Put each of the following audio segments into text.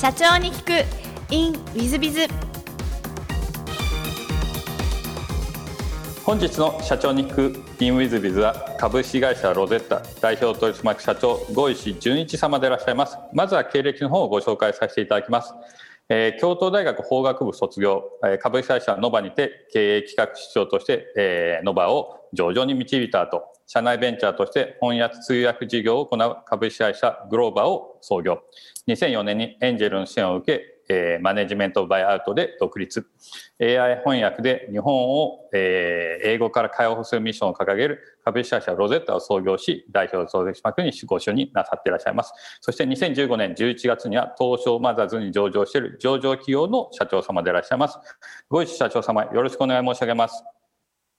社長に聞く。In ウィズビズ本日の社長に聞く。In ウィズビズは株式会社ロゼッタ代表取締役社長五石順一様でいらっしゃいます。まずは経歴の方をご紹介させていただきます。えー、京都大学法学部卒業、えー、株式会社ノバにて経営企画室長として、えー、ノバを上場に導いた後社内ベンチャーとして翻訳通訳事業を行う株式会社グローバーを創業。2004年にエンジェルの支援を受けえー、マネジメントバイアウトで独立。AI 翻訳で日本を、えー、英語から解放するミッションを掲げる株式会社ロゼッタを創業し代表総取締役にご就任なさっていらっしゃいます。そして2015年11月には東証マザーズに上場している上場企業の社長様でいらっしゃいます。五石社長様よろしくお願い申し上げます。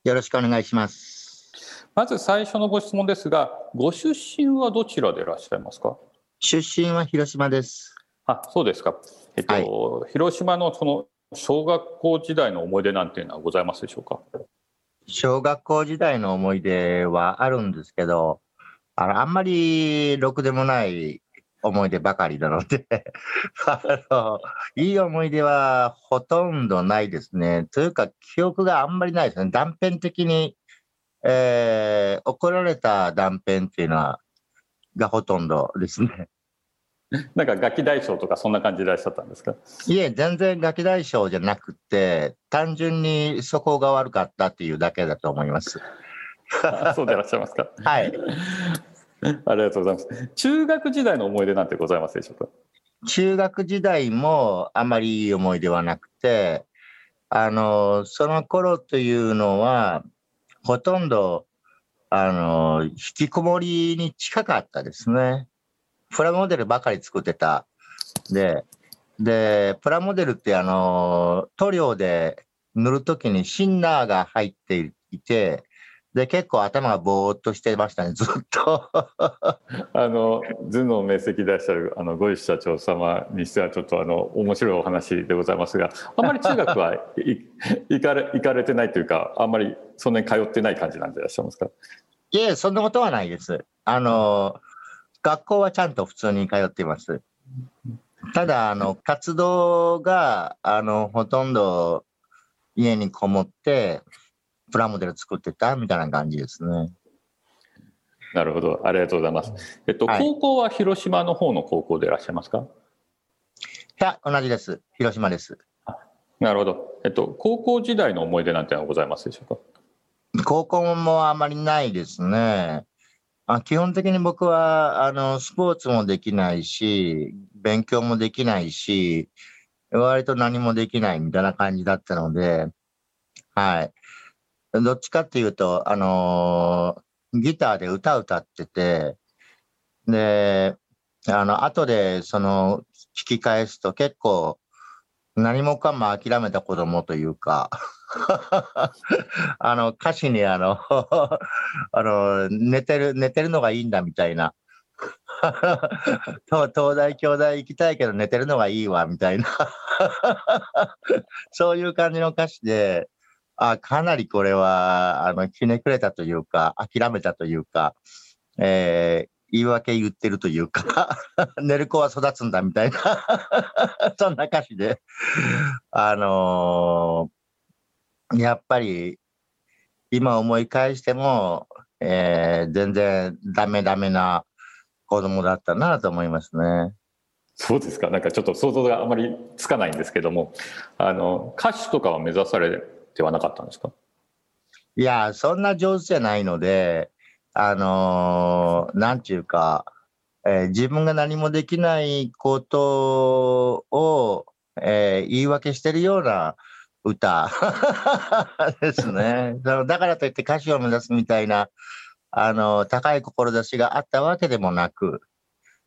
よろしくお願いします。まず最初のご質問ですがご出身はどちらでいらっしゃいますか？出身は広島ですあそうですかえっと、はい、広島のその小学校時代の思い出なんていうのはございますでしょうか？小学校時代の思い出はあるんですけど、あのあんまりろくでもない思い出ばかりなので あの、いい思い出はほとんどないですね。というか、記憶があんまりないですね。断片的に、えー、怒られた断片っていうのは、がほとんどですね。なんかガキ大将とかそんな感じでいらっしゃったんですか？いえ、全然ガキ大将じゃなくて、単純に素行が悪かったっていうだけだと思います。そうでいらっしゃいますか？はい。ありがとうございます。中学時代の思い出なんてございますでしょうか？中学時代もあまりいい思い出はなくて、あの、その頃というのは、ほとんど、あの、引きこもりに近かったですね。プラモデルばかり作ってた。で、で、プラモデルってあの、塗料で塗るときにシンナーが入っていて、で、結構頭がぼーっとしてましたね、ずっと。あの、頭脳明晰でいらっしゃる、あの、ご一社長様にしては、ちょっとあの、面白いお話でございますが、あんまり中学は行 かれ、行かれてないというか、あんまりそんなに通ってない感じなんでいらっしゃいますか？いえ、そんなことはないです。あの、学校はちゃんと普通に通っています。ただ、あの、活動が、あの、ほとんど家にこもって、プラモデル作ってたみたいな感じですね。なるほど。ありがとうございます。えっと、はい、高校は広島の方の高校でいらっしゃいますか？いや、同じです。広島です。なるほど。えっと、高校時代の思い出なんてはございますでしょうか？高校もあまりないですね。あ基本的に僕はあのスポーツもできないし、勉強もできないし、割と何もできないみたいな感じだったので、はい。どっちかっていうと、あのー、ギターで歌歌ってて、で、あの、後でその、聞き返すと結構、何もかも諦めた子供というか あの、歌詞にあの あの、寝てる、寝てるのがいいんだみたいな。東大京大行きたいけど寝てるのがいいわみたいなそういう感じの歌詞で、あかなりこれは、あの、ひねくれたというか、諦めたというか、えー、言い訳言ってるというか寝る子は育つんだみたいなそんな歌詞で、あの、やっぱり今思い返しても、えー、全然ダメダメな子供だったなと思いますね。そうですか？なんかちょっと想像があまりつかないんですけども、あの、歌手とかは目指されてはなかったんですか？いや、そんな上手じゃないので、あのー、なんていうか、えー、自分が何もできないことを、えー、言い訳してるような歌 ですね。だからといって歌手を目指すみたいな、あの、高い志があったわけでもなく、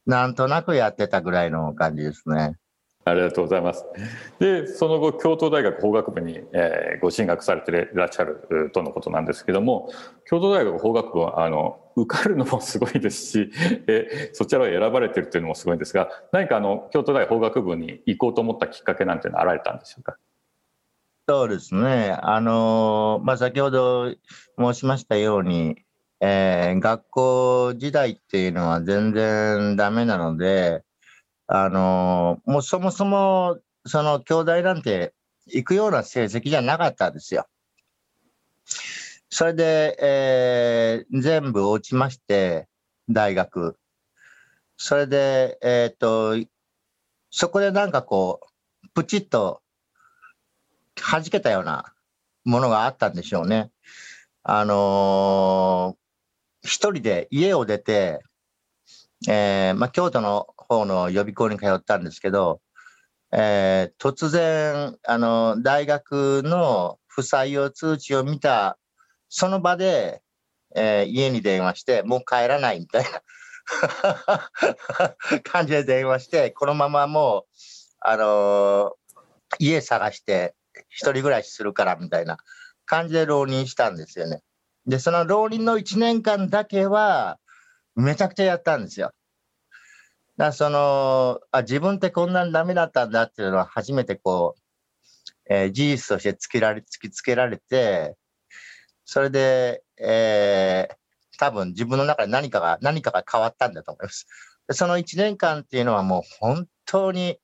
なんとなくやってたぐらいの感じですね。ありがとうございます。で、その後、京都大学法学部に、えー、ご進学されていらっしゃるとのことなんですけども、京都大学法学部は、あの、受かるのもすごいですし、えー、そちらを選ばれてるっていうのもすごいんですが、何かあの、京都大法学部に行こうと思ったきっかけなんてのあられたんでしょうか？そうですね。あの、まあ、先ほど申しましたように、えー、学校時代っていうのは全然ダメなので、あのもうそもそも、その兄弟なんて行くような成績じゃなかったんですよ。それで、えー全部落ちまして、大学。それで、えっ、と、そこでなんかこう、プチッと弾けたようなものがあったんでしょうね。あのー一人で家を出て、えーまあ、京都の方の予備校に通ったんですけど、えー突然、あの、大学の不採用通知を見た、その場で、えー家に電話して、もう帰らないみたいな 感じで電話して、このままもう、あのー家探して、一人暮らしするからみたいな感じで浪人したんですよね。で、その浪人の1年間だけは、めちゃくちゃやったんですよ。だそのあ自分ってこんなにダメだったんだっていうのは初めてこう、えー事実としてつけられ突きつけられて、それで、えー多分自分の中で何かが、何かが変わったんだと思います。でその1年間っていうのはもう本当に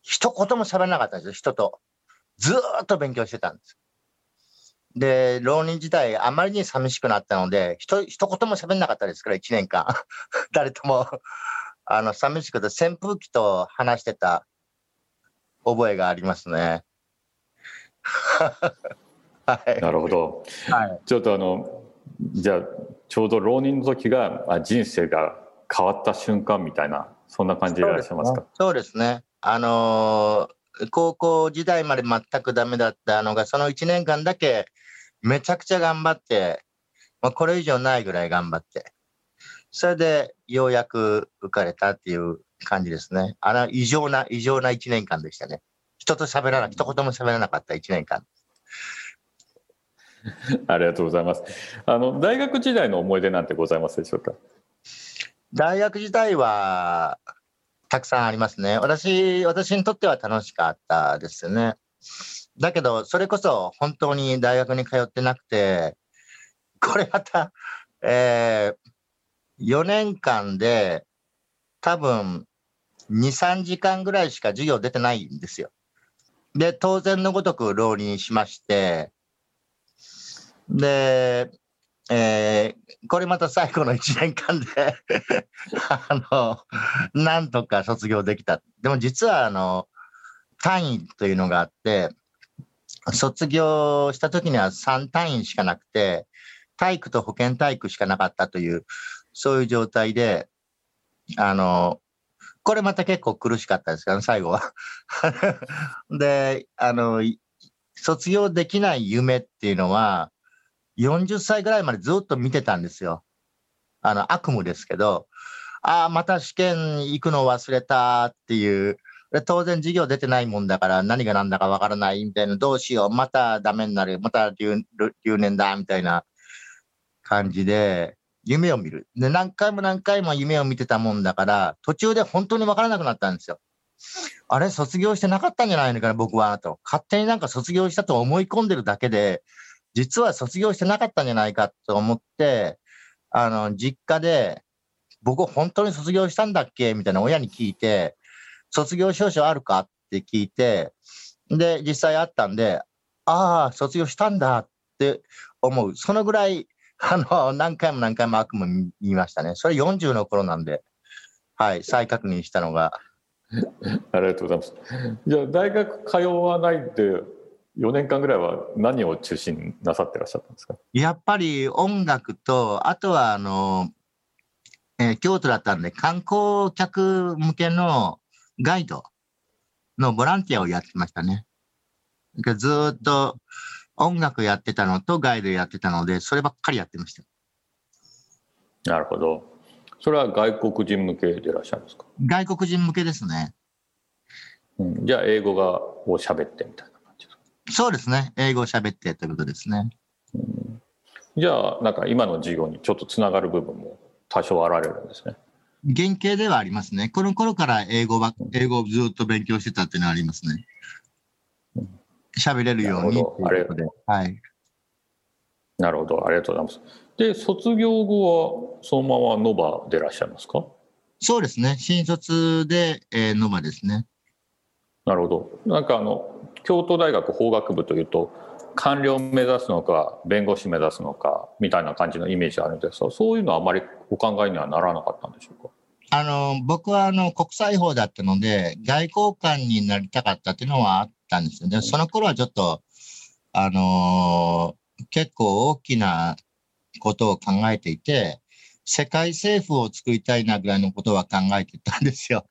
一言も喋らなかったんですよ、人と。ずーっと勉強してたんです。で、浪人時代、あまりに寂しくなったので、ひと一言も喋んなかったですから、1年間。誰とも、あの、寂しくて扇風機と話してた覚えがありますね。はい。なるほどはい。ちょっとあのじゃあちょうど浪人の時があ人生が変わった瞬間みたいなそんな感じでいらっしゃいますかそうですね。あのー高校時代まで全くダメだったのが、その1年間だけめちゃくちゃ頑張って、まあ、これ以上ないぐらい頑張って、それでようやく受かれたっていう感じですね。あの、異常な、異常な1年間でしたね。人と喋らな、一言も喋らなかった1年間。ありがとうございますあの大学時代の思い出なんてございますでしょうか？大学時代は、たくさんありますね。私、私にとっては楽しかったですね。だけど、それこそ本当に大学に通ってなくて、これまた、え4年間で多分2、3時間ぐらいしか授業出てないんですよ。で、当然のごとく浪人しまして、で、えーこれまた最後の1年間であの、なんとか卒業できた。でも実は、あの、単位というのがあって、卒業した時には3単位しかなくて、体育と保健体育しかなかったという、そういう状態で、あの、これまた結構苦しかったですか？らね、最後は。で、あの、卒業できない夢っていうのは、40歳ぐらいまでずっと見てたんですよ。あの、悪夢ですけど、ああ、また試験行くの忘れたっていう、で当然授業出てないもんだから何が何だかわからないみたいな、どうしよう、またダメになる、また留留年だみたいな感じで、夢を見る。で、何回も何回も夢を見てたもんだから、途中で本当にわからなくなったんですよ。あれ、卒業してなかったんじゃないのかな、僕は、と。勝手になんか卒業したと思い込んでるだけで、実は卒業してなかったんじゃないかと思って、あの、実家で、僕本当に卒業したんだっけ？みたいな親に聞いて、卒業証書あるか？って聞いて、で、実際あったんで、ああ、卒業したんだって思う。そのぐらい、あの、何回も何回も悪夢見見ましたね。それ40の頃なんで、はい、再確認したのが。ありがとうございますじゃあ大学通わないで4年間ぐらいは何を中心になさってらっしゃったんですか？やっぱり音楽と、あとはあの、えー京都だったんで、観光客向けのガイドのボランティアをやってましたね。でずーっと音楽やってたのとガイドやってたので、そればっかりやってました。なるほどそれは外国人向けでいらっしゃるんですか、外国人向けですね。うん、じゃあ英語がを喋ってみたいなそうですね。英語を喋ってということですね。じゃあなんか今の授業にちょっとつながる部分も多少あられるんですね原型ではありますね。この頃から英語ば、英語をずっと勉強してたっていうのはありますね。喋れるようにっていうことで。はい。なるほどありがとうございますで卒業後はそのままノバでいらっしゃいますか？そうですね。新卒で、えー、ノバですね。なるほど。なんかあの、京都大学法学部というと、官僚を目指すのか、弁護士目指すのか、みたいな感じのイメージあるんですが、そういうのはあまりお考えにはならなかったんでしょうか？あの、僕はあの、国際法だったので、外交官になりたかったっていうのはあったんですよね。その頃はちょっと、あのー、結構大きなことを考えていて、世界政府を作りたいなぐらいのことは考えてたんですよ。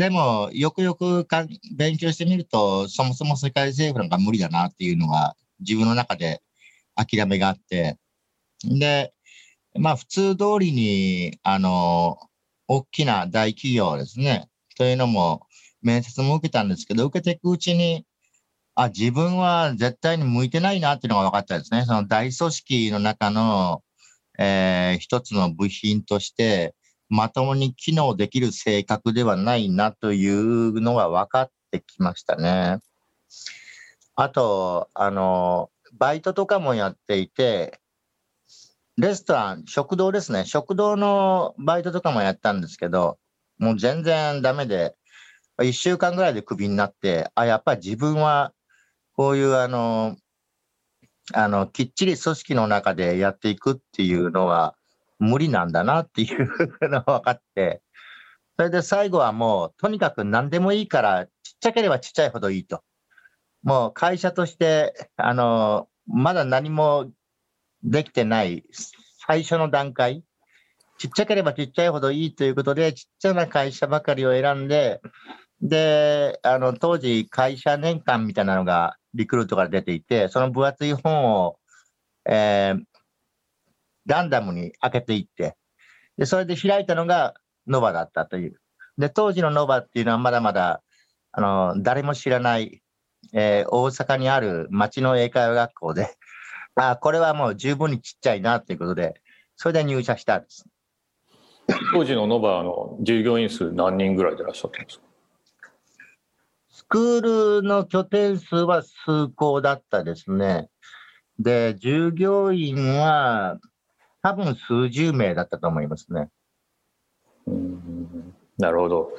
でも、よくよくか勉強してみると、そもそも世界政府なんか無理だなっていうのが自分の中で諦めがあって、で、まあ普通通りに、あの、大きな大企業ですね、というのも面接も受けたんですけど、受けていくうちに、あ、自分は絶対に向いてないなっていうのが分かったですね。その大組織の中の、えー、一つの部品として、まともに機能できる性格ではないなというのが分かってきましたね。あと、あの、バイトとかもやっていて、レストラン、食堂ですね。食堂のバイトとかもやったんですけど、もう全然ダメで、一週間ぐらいでクビになって、あ、やっぱり自分は、こういうあの、あの、きっちり組織の中でやっていくっていうのは無理なんだなっていうのが分かって、それで最後はもう、とにかく何でもいいから、ちっちゃければちっちゃいほどいいと。もう会社として、あの、まだ何もできてない最初の段階、ちっちゃければちっちゃいほどいいということで、ちっちゃな会社ばかりを選んで、で、あの、当時会社年間みたいなのがリクルートから出ていて、その分厚い本を、えー、ランダムに開けていって、で、それで開いたのがノバだったという。で、当時のノバっていうのはまだまだ、あの、誰も知らないえー、大阪にある町の英会話学校で、あこれはもう十分にちっちゃいなということで、それで入社したんです。当時のノバの従業員数何人ぐらいでいらっしゃったんですか？スクールの拠点数は数校だったですね。で、従業員は多分数十名だったと思いますね。うんなるほど。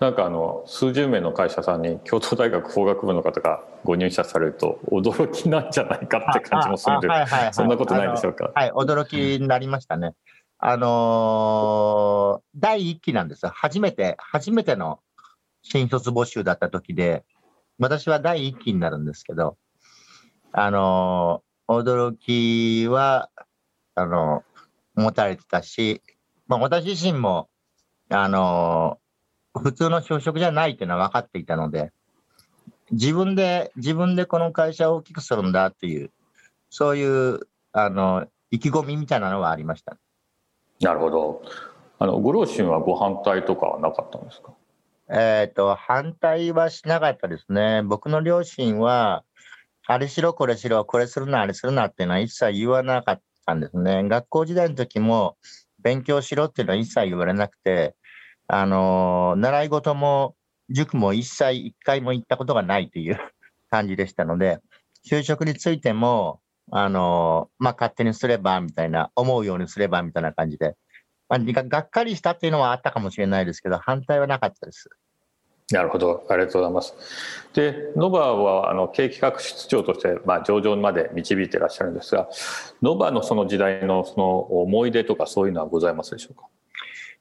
なんかあの数十名の会社さんに京都大学法学部の方がご入社されると驚きなんじゃないかって感じもするんで、そんなことないでしょうか。はい、驚きになりましたね。あのー、第一期なんです初めて、初めての新卒募集だった時で、私は第一期になるんですけど、あのー、驚きは、あのー、持たれてたし、まあ、私自身も、あの普通の就職じゃないっていうのは分かっていたので、自分で、自分でこの会社を大きくするんだっていう、そういう、あの、意気込みみたいなのはありました。なるほど。あの、ご両親はご反対とかはなかったんですか？えっ、と、反対はしなかったですね。僕の両親は、あれしろ、これしろ、これするな、あれするなっていうのは一切言わなかったんですね。学校時代の時も、勉強しろっていうのは一切言われなくて、あの、習い事も塾も一切一回も行ったことがないという 感じでしたので、就職についても、あの、まあ、勝手にすればみたいな、思うようにすればみたいな感じで、まあ、がっかりしたっていうのはあったかもしれないですけど、反対はなかったです。なるほど、ありがとうございます。で、ノバはあの経営企画室長として、まあ、上場まで導いていらっしゃるんですが、ノバのその時代のその思い出とかそういうのはございますでしょうか？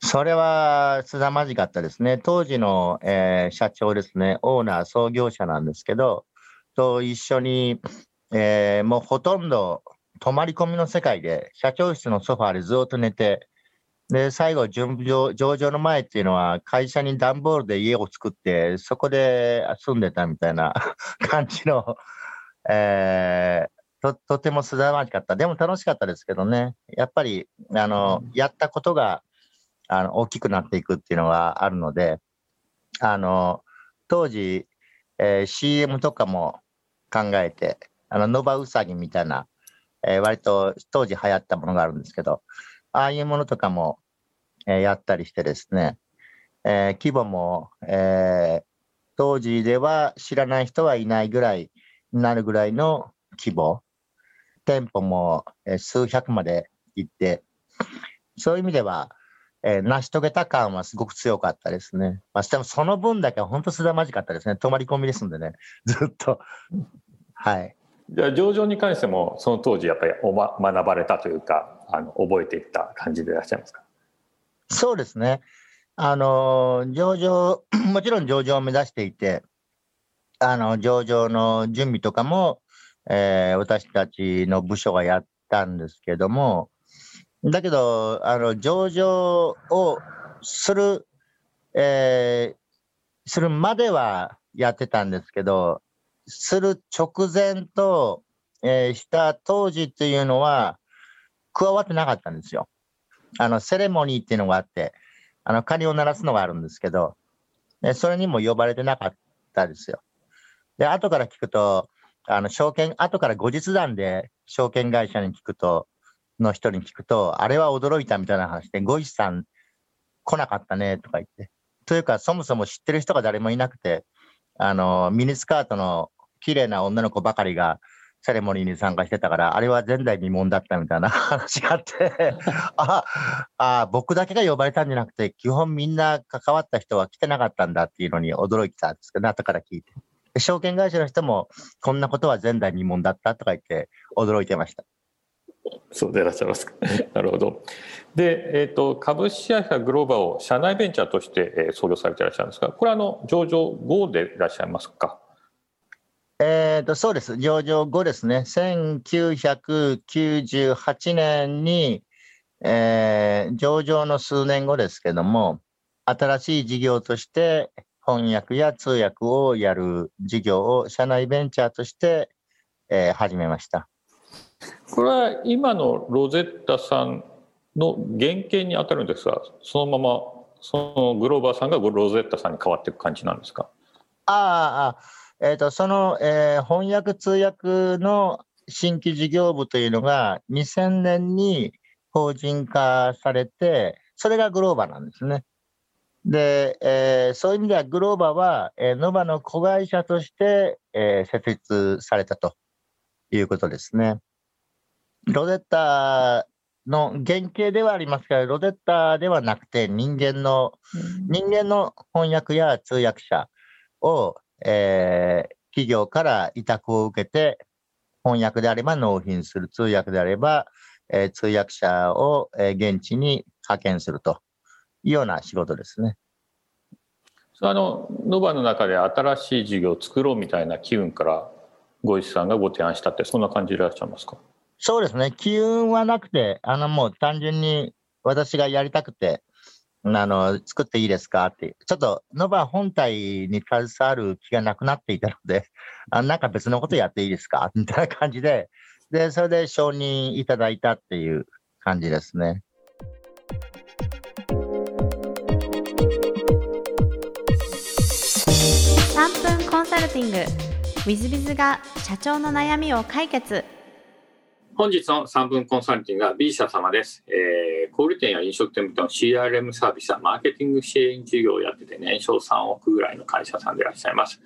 それは凄まじかったですね。当時の、えー、社長ですね、オーナー、創業者なんですけど、と一緒に、えー、もうほとんど泊まり込みの世界で、社長室のソファーでずっと寝て、で、最後、上場の前っていうのは、会社に段ボールで家を作って、そこで住んでたみたいな 感じの、えー、と、とても凄まじかった。でも楽しかったですけどね。やっぱり、あの、やったことが、あの大きくなっていくっていうのがあるので、あの当時、えー、CM とかも考えて、あのノバウサギみたいな、えー、割と当時流行ったものがあるんですけど、ああいうものとかも、えー、やったりしてですね、えー、規模も、えー、当時では知らない人はいないぐらいになるぐらいの規模、店舗も、えー、数百まで行って、そういう意味では、えー成し遂げた感はすごく強かったですね。まあ、でもその分だけは本当すだまじかったですね。泊まり込みですんでね、ずっと。はい。じゃあ上場に関してもその当時やっぱりお、ま、学ばれたというかあの覚えていった感じでいらっしゃいますか？そうですね。あの上場、もちろん上場を目指していて、あの、上場の準備とかも、えー私たちの部署がやったんですけども、だけど、あの、上場をする、えーするまではやってたんですけど、する直前と、えーした当時っていうのは、加わってなかったんですよ。あの、セレモニーっていうのがあって、あの、鐘を鳴らすのがあるんですけど、でそれにも呼ばれてなかったですよ。で、後から聞くと、あの、証券、後から後日談で証券会社に聞くと、の人に聞くと、あれは驚いたみたいな話で、ゴイさん来なかったねとか言って。というか、そもそも知ってる人が誰もいなくて、あの、ミニスカートの綺麗な女の子ばかりがセレモニーに参加してたから、あれは前代未聞だったみたいな 話があって、ああ、僕だけが呼ばれたんじゃなくて、基本みんな関わった人は来てなかったんだっていうのに驚いてたんですけど、後から聞いて。で証券会社の人も、こんなことは前代未聞だったとか言って驚いてました。そうでいらっしゃいますか なるほどで、えー、と株式会社グローバを社内ベンチャーとして、えー創業されていらっしゃるんですがこれはあの上場後でいらっしゃいますか？えー、とそうです、上場後ですね、1998年に、えー上場の数年後ですけども、新しい事業として翻訳や通訳をやる事業を社内ベンチャーとして、えー始めました。これは今のロゼッタさんの原型に当たるんですがそのままそのグローバーさんがロゼッタさんに変わっていく感じなんですか？ああ、えーと、その、えー翻訳通訳の新規事業部というのが2000年に法人化されて、それがグローバなんですね。で、えーそういう意味ではグローバは、えーノバの子会社として、えー設立されたということですね。ロゼッタの原型ではありますが、ロゼッタではなくて人間の、人間の翻訳や通訳者を、えー企業から委託を受けて、翻訳であれば納品する、通訳であれば、えー通訳者を、えー現地に派遣するというような仕事ですね。あのノバの中で新しい事業を作ろうみたいな機運からゴイスさんがご提案したってそんな感じでいらっしゃいますか？そうですね、機運はなくて、あのもう単純に私がやりたくて、あの作っていいですか？って、ちょっとノバ本体に携わる気がなくなっていたので、あなんか別のことやっていいですか？みたいな感じで、で、それで承認いただいたっていう感じですね。3分コンサルティング。w i z b i z が社長の悩みを解決。本日の3分コンサルティングは B 社様です、えー小売店や飲食店向けの CRM サービスやマーケティング支援事業をやってて年商3億ぐらいの会社さんでいらっしゃいます、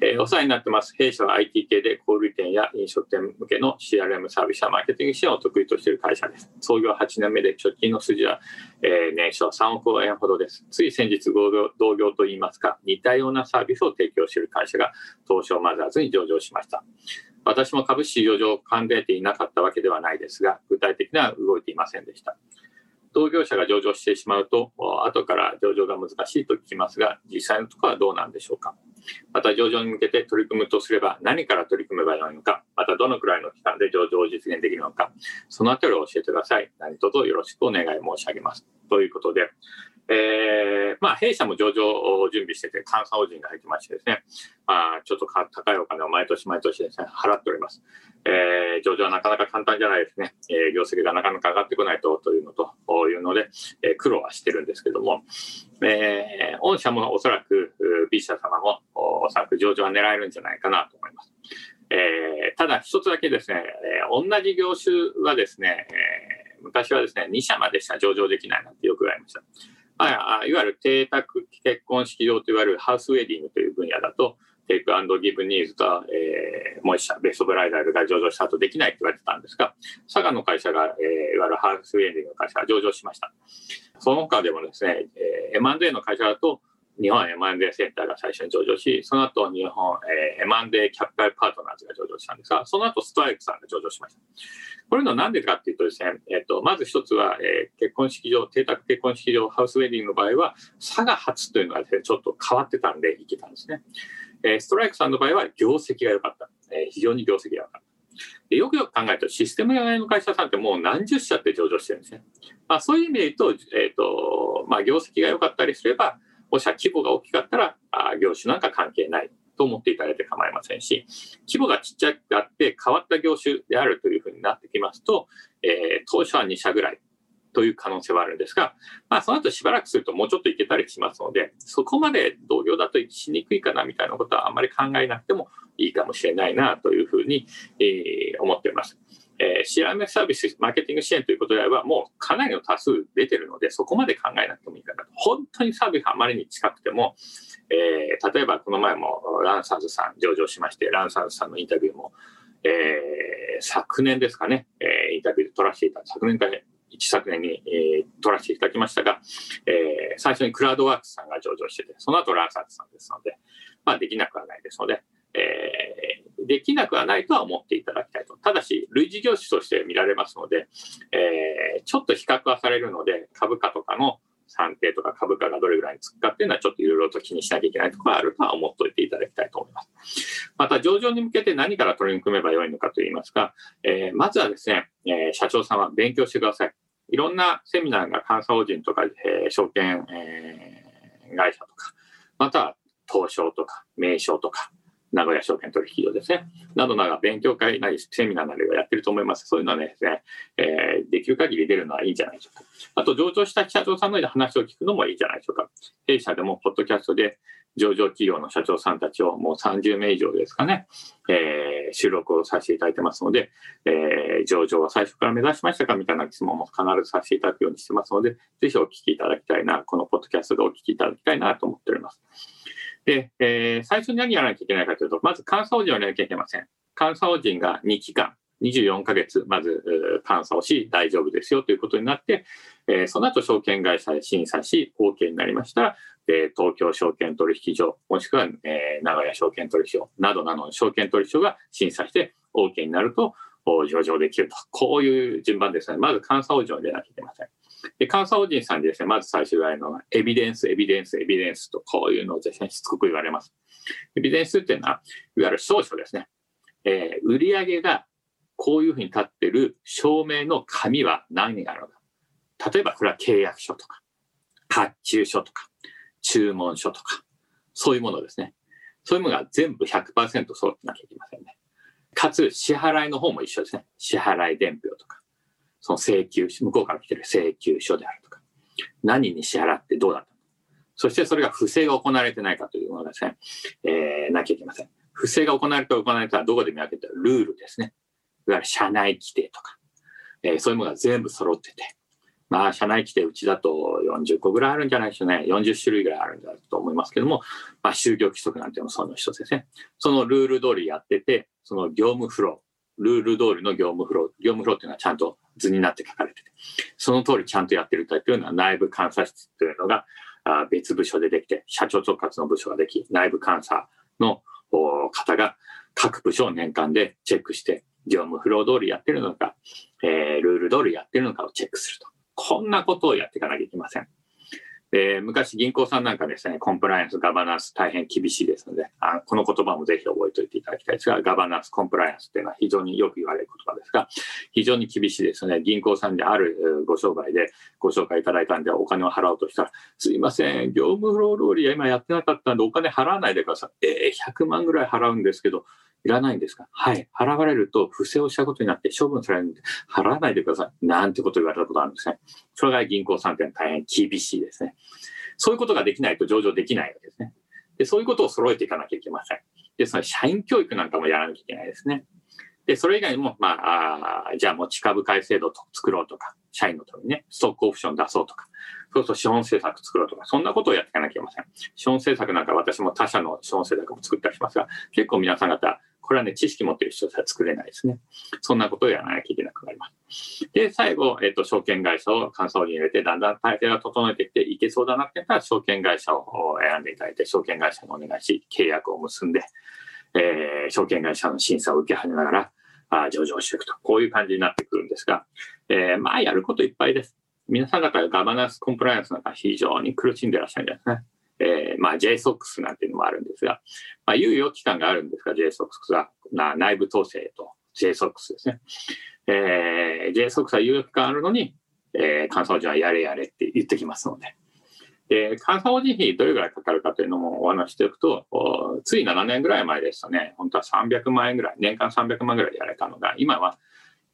えーお世話になってます。弊社は IT 系で小売店や飲食店向けの CRM サービスやマーケティング支援を得意としている会社です。創業8年目で直近の数字は、えー年商3億円ほどです。つい先日同業同業といいますか似たようなサービスを提供している会社が東証マザーズに上場しました。私も株式上場を考えていなかったわけではないですが、具体的には動いていませんでした。同業者が上場してしまうと、後から上場が難しいと聞きますが、実際のところはどうなんでしょうか。また上場に向けて取り組むとすれば、何から取り組めばよいのか、またどのくらいの期間で上場を実現できるのか、そのあたりを教えてください。何卒よろしくお願い申し上げます。ということで、えーまあ、弊社も上場を準備してて、監査法人が入ってましてですね、まあ、ちょっと高いお金を毎年毎年ですね、払っております。えー上場はなかなか簡単じゃないですね。えー業績がなかなか上がってこないとというのとこういうので、えー苦労はしてるんですけども、えー御社もおそらく B 社様もおおそらく上場は狙えるんじゃないかなと思います。えーただ一つだけですね、えー同じ業種はですね、えー昔はですね、2社までしか上場できないなんてよく言われました。まあ、いわゆる邸宅結婚式場といわれるハウスウェディングという分野だと、テイクギブニーズと、えー、もう一社、ベストブライダルが上場した後できないって言われてたんですが、佐賀の会社が、えー、いわゆるハウスウェディングの会社が上場しました。その他でもですね、えー、M&A の会社だと、日本 M&A センターが最初に上場し、その後日本、えー、M&A キャピタルパートナーズが上場したんですが、その後ストライクさんが上場しました。これのなんでかっていうとですね、えっと、まず一つは、えー、結婚式場、邸宅結婚式場、ハウスウェディングの場合は、佐賀発というのが、ね、ちょっと変わってたんでいけたんですね。えー、ストライクさんの場合は業績が良かった。えー、非常に業績が良かった。でよくよく考えると、システム屋の会社さんってもう何十社って上場してるんですね。まあ、そういう意味で言うと、え、ー、と、まあ、業績が良かったりすれば、もし規模が大きかったら、あ業種なんか関係ないと思っていただいて構いませんし、規模がちっちゃくあって変わった業種であるというふうになってきますと、えー、当初は2社ぐらいという可能性はあるんですが、まあ、その後しばらくするともうちょっといけたりしますので、そこまで同業だとしにくいかなみたいなことはあんまり考えなくてもいいかもしれないなというふうに、えー、思っております。えー、CRM サービス、マーケティング支援ということであれば、もうかなりの多数出てるので、そこまで考えなくてもいいかなと。本当にサービスあまりに近くても、えー、例えばこの前もランサーズさん上場しまして、ランサーズさんのインタビューも、えー、昨年ですかね、えー、インタビューで取らせていた、昨年か一昨年に、えー、取らせていただきましたが、えー、最初にクラウドワークスさんが上場してて、その後ランサーズさんですので、まあできなくはないですので、えー、できなくはないとは思っていただきたいと。ただし、類似業種として見られますので、えー、ちょっと比較はされるので、株価とかの算定とか株価がどれぐらいにつくかっていうのはちょっといろいろと気にしなきゃいけないところがあるとは思っておいていただきたいと思います。また上場に向けて何から取り組めばよいのかといいますか、えー、まずはですね、えー、社長さんは勉強してください。いろんなセミナーが監査法人とか、えー、証券、えー、会社とか、または東証とか名称とか、名古屋証券取引所ですね、などなど勉強会なりセミナーなりをやってると思います。そういうのはね、えー、できる限り出るのはいいんじゃないでしょうか。あと、上場した社長さんの話を聞くのもいいんじゃないでしょうか。弊社でも、ポッドキャストで上場企業の社長さんたちをもう30名以上ですかね、えー、収録をさせていただいてますので、えー、上場は最初から目指しましたかみたいな質問も必ずさせていただくようにしてますので、ぜひお聞きいただきたいな、このポッドキャストでお聞きいただきたいなと思っております。で、えー、最初に何やらなきゃいけないかというと、まず監査法人をやらなきゃいけません。監査法人が2期間、24ヶ月、まず監査をし、大丈夫ですよということになって、えー、その後証券会社で審査し、OK になりましたら、えー、東京証券取引所、もしくは、えー、名古屋証券取引所などなどの証券取引所が審査して OK になると、上場できると。こういう順番ですね。まず監査法人を入れなきゃいけません。で、監査法人さんにですね、まず最初言われるのは、エビデンス、エビデンス、エビデンスと、こういうのをですね、しつこく言われます。エビデンスっていうのは、いわゆる証書ですね。えー、売上がこういうふうに立ってる証明の紙は何があるのか。例えば、これは契約書とか、発注書とか、注文書とか、そういうものですね。そういうものが全部100%揃ってなきゃいけませんね。かつ、支払いの方も一緒ですね。支払い伝票とか。その請求書、向こうから来てる請求書であるとか、何に支払ってどうだったそしてそれが不正が行われてないかというものがですね、えー、なきゃいけません。不正が行われて行われたらどこで見分けてるルールですね。いわゆる社内規定とか、えー、そういうものが全部揃ってて、まあ、社内規定うちだと40個ぐらいあるんじゃないでしょうね。40種類ぐらいあるんだと思いますけども、まあ、就業規則なんていうのもその一つですね。そのルール通りやってて、その業務フロー、ルール通りの業務フロー、業務フローっていうのはちゃんと図になって書かれてて、その通りちゃんとやってるタイプというのは内部監査室というのが別部署でできて、社長直轄の部署ができ、内部監査の方が各部署を年間でチェックして、業務フロー通りやってるのか、えー、ルール通りやってるのかをチェックすると。こんなことをやっていかなきゃいけません。で昔銀行さんなんかですね、コンプライアンス、ガバナンス大変厳しいですので、あこの言葉もぜひ覚えておいていただきたいですが、ガバナンス、コンプライアンスっていうのは非常によく言われる言葉ですが、非常に厳しいですね。銀行さんであるご商売でご紹介いただいたんでお金を払おうとしたら、すいません、業務フロー通りは今やってなかったんでお金払わないでください。えー、100万ぐらい払うんですけど、いらないんですか？はい。払われると不正をしたことになって処分されるんで、払わないでください。なんてことを言われたことあるんですね。それが銀行さんって大変厳しいですね。そういうことができないと上場できないわけですね。で、そういうことを揃えていかなきゃいけません。で、その社員教育なんかもやらなきゃいけないですね。で、それ以外にも、まあ、あじゃあ持ち株会制度を作ろうとか、社員のためにね、ストックオプション出そうとか、そうすると資本政策作ろうとか、そんなことをやっていかなきゃいけません。資本政策なんか私も他社の資本政策も作ったりしますが、結構皆さん方、これはね、知識持ってる人じゃ作れないですね。そんなことをやらなきゃいけなくなります。で、最後、えっ、と、証券会社を監査に入れて、だんだん体制が整えてきて、いけそうだなって言ったら、証券会社を選んでいただいて、証券会社にお願いし、契約を結んで、えー、証券会社の審査を受け始めながら、あ上場していくと、こういう感じになってくるんですが、えー、まあ、やることいっぱいです。皆さん方ガバナンスコンプライアンスなんか非常に苦しんでらっしゃるんですね。えー、まあ JSOX なんていうのもあるんですが、まあ、猶予期間があるんですが、JSOX はな内部統制と JSOX ですね。えー、JSOX は猶予期間あるのに、えー、監査法人はやれやれって言ってきますので。で、監査法人費どれぐらいかかるかというのもお話しておくと、つい7年ぐらい前ですとね、本当は300万円ぐらい、年間300万ぐらいでやれたのが、今は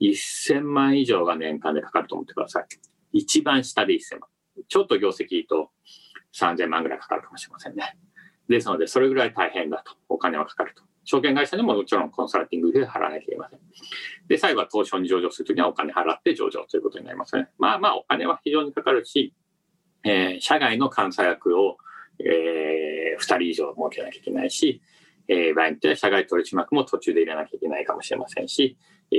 1000万以上が年間でかかると思ってください。一番下で1000万。ちょっと業績と3000万ぐらいかかるかもしれませんね。ですので、それぐらい大変だと。お金はかかると。証券会社にももちろんコンサルティングで払わなきゃいけません。で、最後は東証に上場するときにはお金払って上場ということになりますね。まあまあお金は非常にかかるし、えー、社外の監査役を、えー、2人以上設けなきゃいけないし、えー、場合によっては社外取締役も途中で入れなきゃいけないかもしれませんし、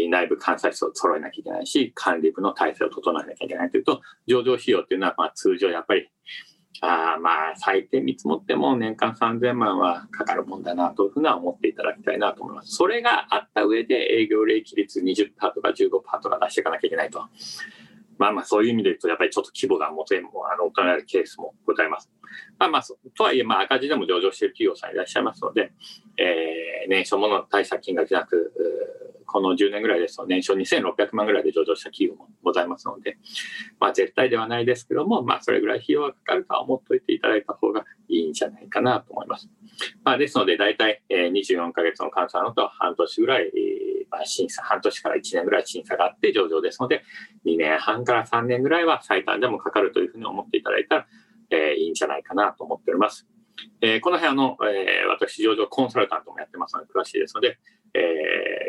内部監査室を揃えなきゃいけないし、管理部の体制を整えなきゃいけないというと、上場費用っていうのは、まあ通常やっぱり、あまあ最低見積もっても年間3000万はかかるもんだなというふうな思っていただきたいなと思います。それがあった上で営業利益率20%とか15%とか出していかなきゃいけないと。まあまあそういう意味で言うと、やっぱりちょっと規模が持ても、あの、大人なるケースもございます。まあまあ、とはいえ、まあ赤字でも上場している企業さんいらっしゃいますので、えー、年初もの大した金額じゃなく、この10年ぐらいですと年商2600万ぐらいで上場した企業もございますので、まあ絶対ではないですけども、まあそれぐらい費用がかかるとは思っておいていただいた方がいいんじゃないかなと思います。まあですので大体24ヶ月の監査のと半年ぐらい、まあ審査、半年から1年ぐらい審査があって上場ですので、2年半から3年ぐらいは最短でもかかるというふうに思っていただいたら、えー、いいんじゃないかなと思っております。えー、この辺あの、えー、私、上場コンサルタントもやってますので、詳しいですので、えー、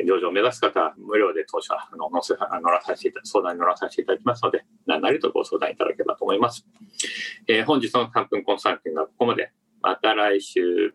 上場を目指す方は無料で当社の乗せ乗らさせて相談に乗らさせていただきますので、何なりとご相談いただければと思います。えー、本日の3分コンサルティングはここまで。また来週。